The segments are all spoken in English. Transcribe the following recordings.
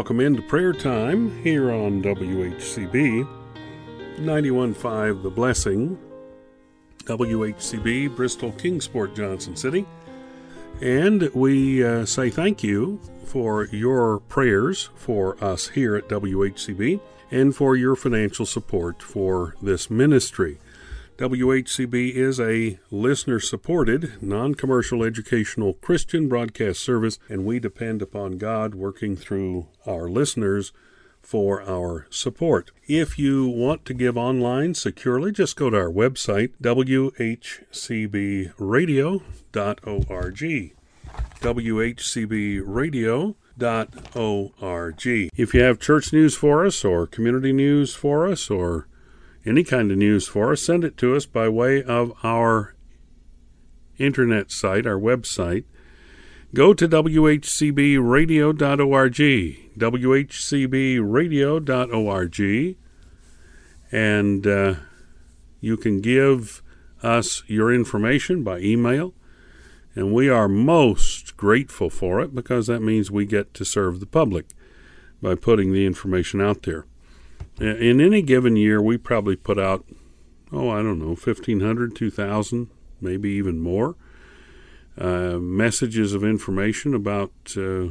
welcome into prayer time here on WHCB 915 The Blessing, WHCB, Bristol, Kingsport, Johnson City. And we uh, say thank you for your prayers for us here at WHCB and for your financial support for this ministry. WHCB is a listener supported, non commercial educational Christian broadcast service, and we depend upon God working through our listeners for our support. If you want to give online securely, just go to our website, whcbradio.org. whcbradio.org. If you have church news for us, or community news for us, or any kind of news for us, send it to us by way of our internet site, our website. Go to whcbradio.org, whcbradio.org, and uh, you can give us your information by email. And we are most grateful for it because that means we get to serve the public by putting the information out there. In any given year, we probably put out, oh, I don't know, 1,500, 2,000, maybe even more uh, messages of information about uh,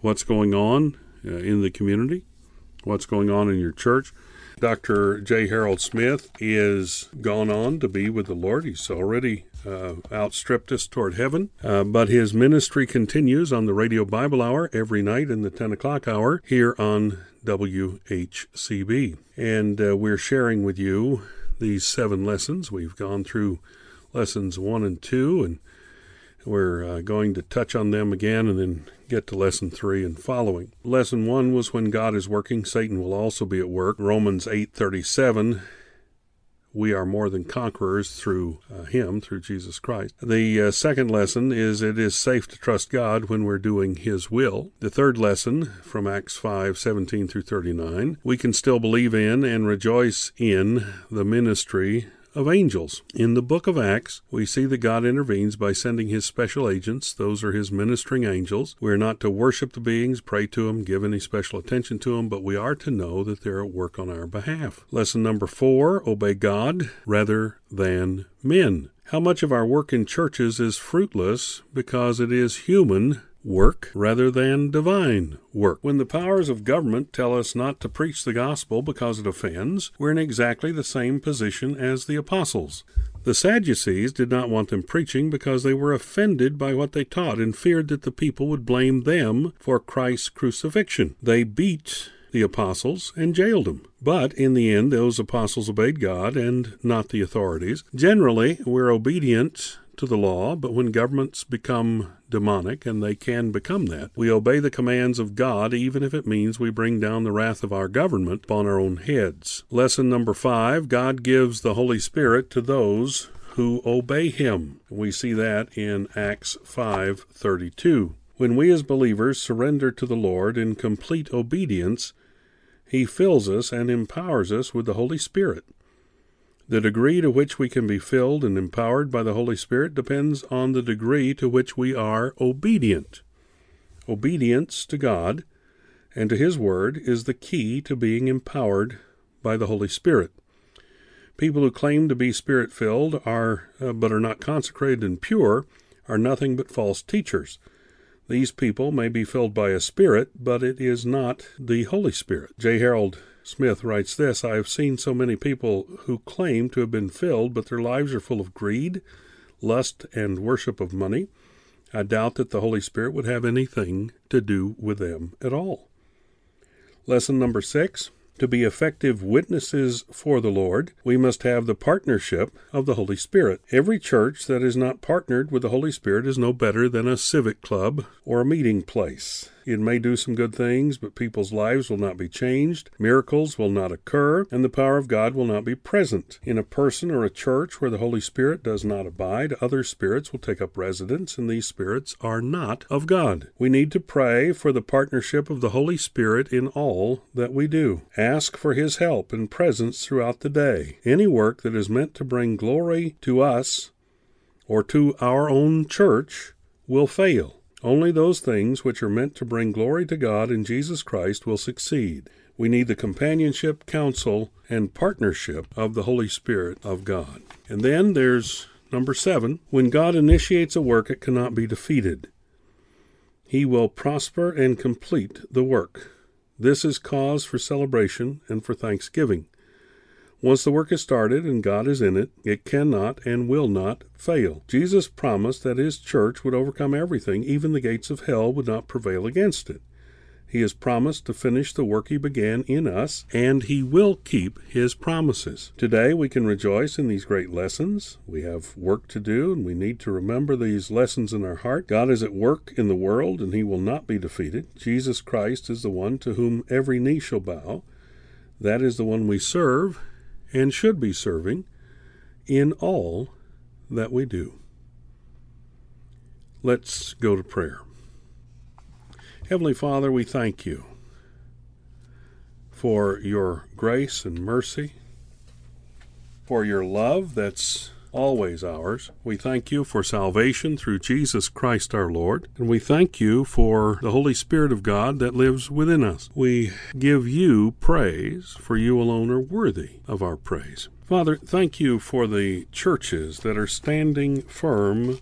what's going on uh, in the community, what's going on in your church. Dr. J. Harold Smith is gone on to be with the Lord. He's already uh, outstripped us toward heaven. Uh, but his ministry continues on the Radio Bible Hour every night in the 10 o'clock hour here on WHCB. And uh, we're sharing with you these seven lessons. We've gone through lessons one and two, and we're uh, going to touch on them again and then get to lesson three and following. Lesson one was when God is working, Satan will also be at work. Romans 8:37 we are more than conquerors through uh, Him, through Jesus Christ. The uh, second lesson is it is safe to trust God when we're doing His will. The third lesson from Acts 5 17 through 39, we can still believe in and rejoice in the ministry of angels. In the book of Acts, we see that God intervenes by sending his special agents. Those are his ministering angels. We are not to worship the beings, pray to them, give any special attention to them, but we are to know that they're at work on our behalf. Lesson number four obey God rather than men. How much of our work in churches is fruitless because it is human work rather than divine work. When the powers of government tell us not to preach the gospel because it offends, we're in exactly the same position as the apostles. The Sadducees did not want them preaching because they were offended by what they taught and feared that the people would blame them for Christ's crucifixion. They beat the apostles and jailed them. But in the end, those apostles obeyed God and not the authorities. Generally, we're obedient to the law, but when governments become demonic, and they can become that, we obey the commands of God, even if it means we bring down the wrath of our government upon our own heads. Lesson number five God gives the Holy Spirit to those who obey him. We see that in Acts 5:32. When we as believers surrender to the Lord in complete obedience, he fills us and empowers us with the Holy Spirit. The degree to which we can be filled and empowered by the Holy Spirit depends on the degree to which we are obedient. Obedience to God and to His Word is the key to being empowered by the Holy Spirit. People who claim to be spirit filled are uh, but are not consecrated and pure are nothing but false teachers. These people may be filled by a spirit, but it is not the Holy Spirit. J. Harold Smith writes this I have seen so many people who claim to have been filled, but their lives are full of greed, lust, and worship of money. I doubt that the Holy Spirit would have anything to do with them at all. Lesson number six to be effective witnesses for the Lord, we must have the partnership of the Holy Spirit. Every church that is not partnered with the Holy Spirit is no better than a civic club or a meeting place. It may do some good things, but people's lives will not be changed, miracles will not occur, and the power of God will not be present. In a person or a church where the Holy Spirit does not abide, other spirits will take up residence, and these spirits are not of God. We need to pray for the partnership of the Holy Spirit in all that we do. Ask for His help and presence throughout the day. Any work that is meant to bring glory to us or to our own church will fail. Only those things which are meant to bring glory to God in Jesus Christ will succeed. We need the companionship, counsel, and partnership of the Holy Spirit of God. And then there's number seven when God initiates a work, it cannot be defeated. He will prosper and complete the work. This is cause for celebration and for thanksgiving. Once the work is started and God is in it, it cannot and will not fail. Jesus promised that his church would overcome everything, even the gates of hell would not prevail against it. He has promised to finish the work he began in us, and he will keep his promises. Today we can rejoice in these great lessons. We have work to do, and we need to remember these lessons in our heart. God is at work in the world, and he will not be defeated. Jesus Christ is the one to whom every knee shall bow. That is the one we serve and should be serving in all that we do. Let's go to prayer. Heavenly Father, we thank you for your grace and mercy, for your love that's always ours. We thank you for salvation through Jesus Christ our Lord, and we thank you for the Holy Spirit of God that lives within us. We give you praise, for you alone are worthy of our praise. Father, thank you for the churches that are standing firm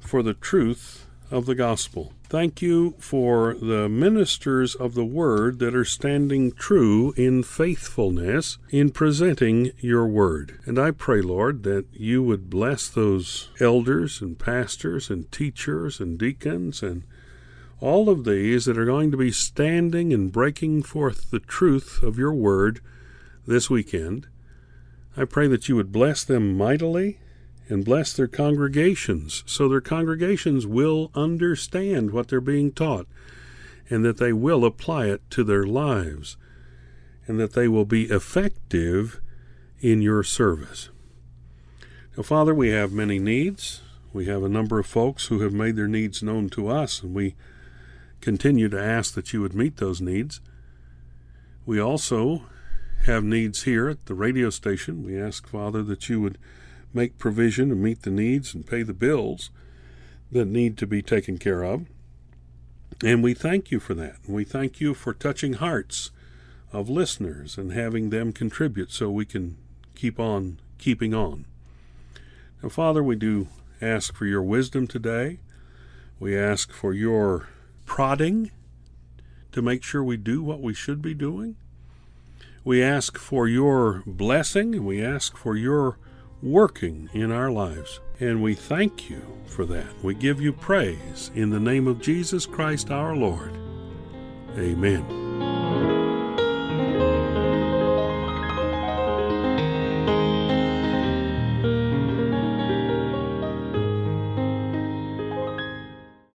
for the truth of the gospel. Thank you for the ministers of the word that are standing true in faithfulness in presenting your word. And I pray, Lord, that you would bless those elders and pastors and teachers and deacons and all of these that are going to be standing and breaking forth the truth of your word this weekend. I pray that you would bless them mightily and bless their congregations so their congregations will understand what they're being taught and that they will apply it to their lives and that they will be effective in your service. Now, Father, we have many needs. We have a number of folks who have made their needs known to us, and we continue to ask that you would meet those needs. We also have needs here at the radio station. We ask, Father, that you would make provision and meet the needs and pay the bills that need to be taken care of. And we thank you for that. We thank you for touching hearts of listeners and having them contribute so we can keep on keeping on. Now, Father, we do ask for your wisdom today. We ask for your prodding to make sure we do what we should be doing. We ask for your blessing and we ask for your working in our lives. And we thank you for that. We give you praise in the name of Jesus Christ our Lord. Amen.